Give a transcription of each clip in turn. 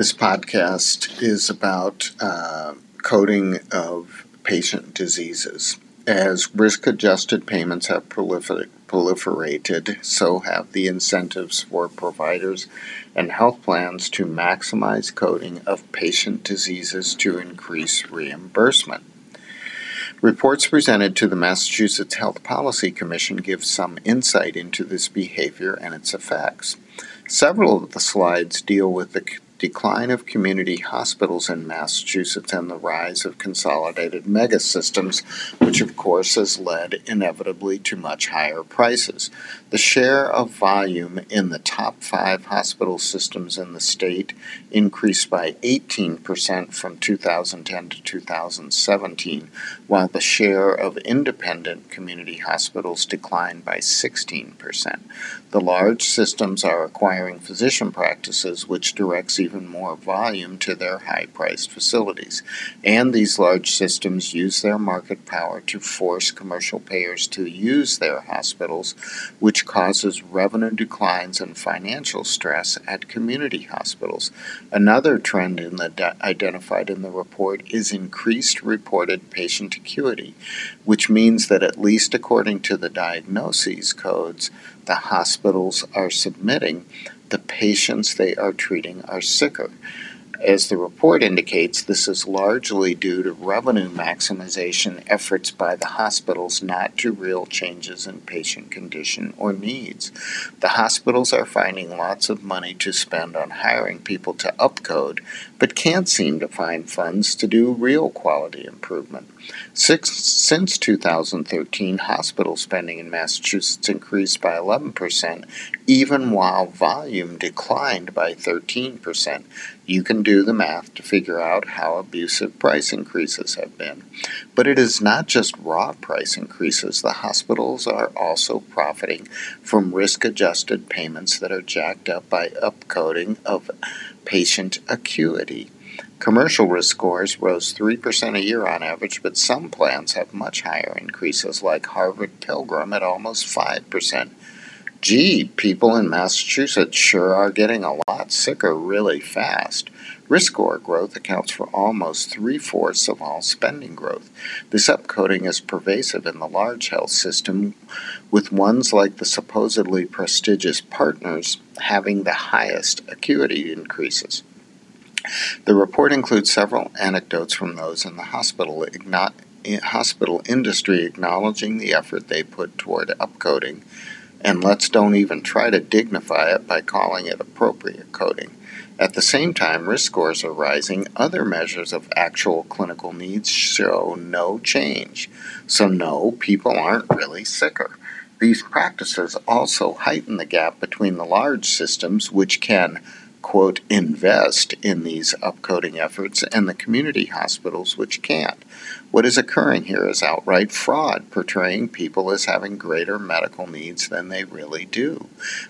This podcast is about uh, coding of patient diseases. As risk adjusted payments have prolifer- proliferated, so have the incentives for providers and health plans to maximize coding of patient diseases to increase reimbursement. Reports presented to the Massachusetts Health Policy Commission give some insight into this behavior and its effects. Several of the slides deal with the decline of community hospitals in Massachusetts and the rise of consolidated megasystems, which of course has led inevitably to much higher prices. The share of volume in the top five hospital systems in the state increased by 18% from 2010 to 2017, while the share of independent community hospitals declined by 16%. The large systems are acquiring physician practices, which directs even more volume to their high priced facilities. And these large systems use their market power to force commercial payers to use their hospitals, which causes revenue declines and financial stress at community hospitals. Another trend in the identified in the report is increased reported patient acuity, which means that at least according to the diagnoses codes, the hospitals are submitting, the patients they are treating are sicker. As the report indicates, this is largely due to revenue maximization efforts by the hospitals, not to real changes in patient condition or needs. The hospitals are finding lots of money to spend on hiring people to upcode, but can't seem to find funds to do real quality improvement. Six, since 2013, hospital spending in Massachusetts increased by 11%, even while volume declined by 13%. You can do the math to figure out how abusive price increases have been. But it is not just raw price increases. The hospitals are also profiting from risk adjusted payments that are jacked up by upcoding of patient acuity. Commercial risk scores rose 3% a year on average, but some plans have much higher increases, like Harvard Pilgrim at almost 5%. Gee, people in Massachusetts sure are getting a lot sicker really fast. Risk score growth accounts for almost three fourths of all spending growth. This upcoding is pervasive in the large health system, with ones like the supposedly prestigious partners having the highest acuity increases. The report includes several anecdotes from those in the hospital, hospital industry acknowledging the effort they put toward upcoding, and let's don't even try to dignify it by calling it appropriate coding. At the same time, risk scores are rising. Other measures of actual clinical needs show no change. So, no, people aren't really sicker. These practices also heighten the gap between the large systems, which can quote, invest in these upcoding efforts and the community hospitals which can't. What is occurring here is outright fraud, portraying people as having greater medical needs than they really do.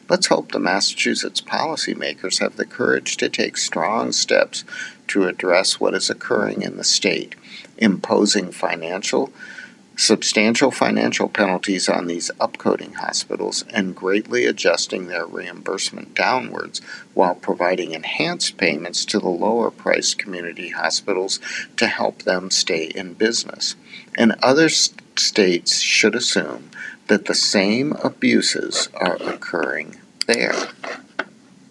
Let's hope the Massachusetts policymakers have the courage to take strong steps to address what is occurring in the state, imposing financial substantial financial penalties on these upcoding hospitals and greatly adjusting their reimbursement downwards while providing enhanced payments to the lower priced community hospitals to help them stay in business. And other st- states should assume that the same abuses are occurring there.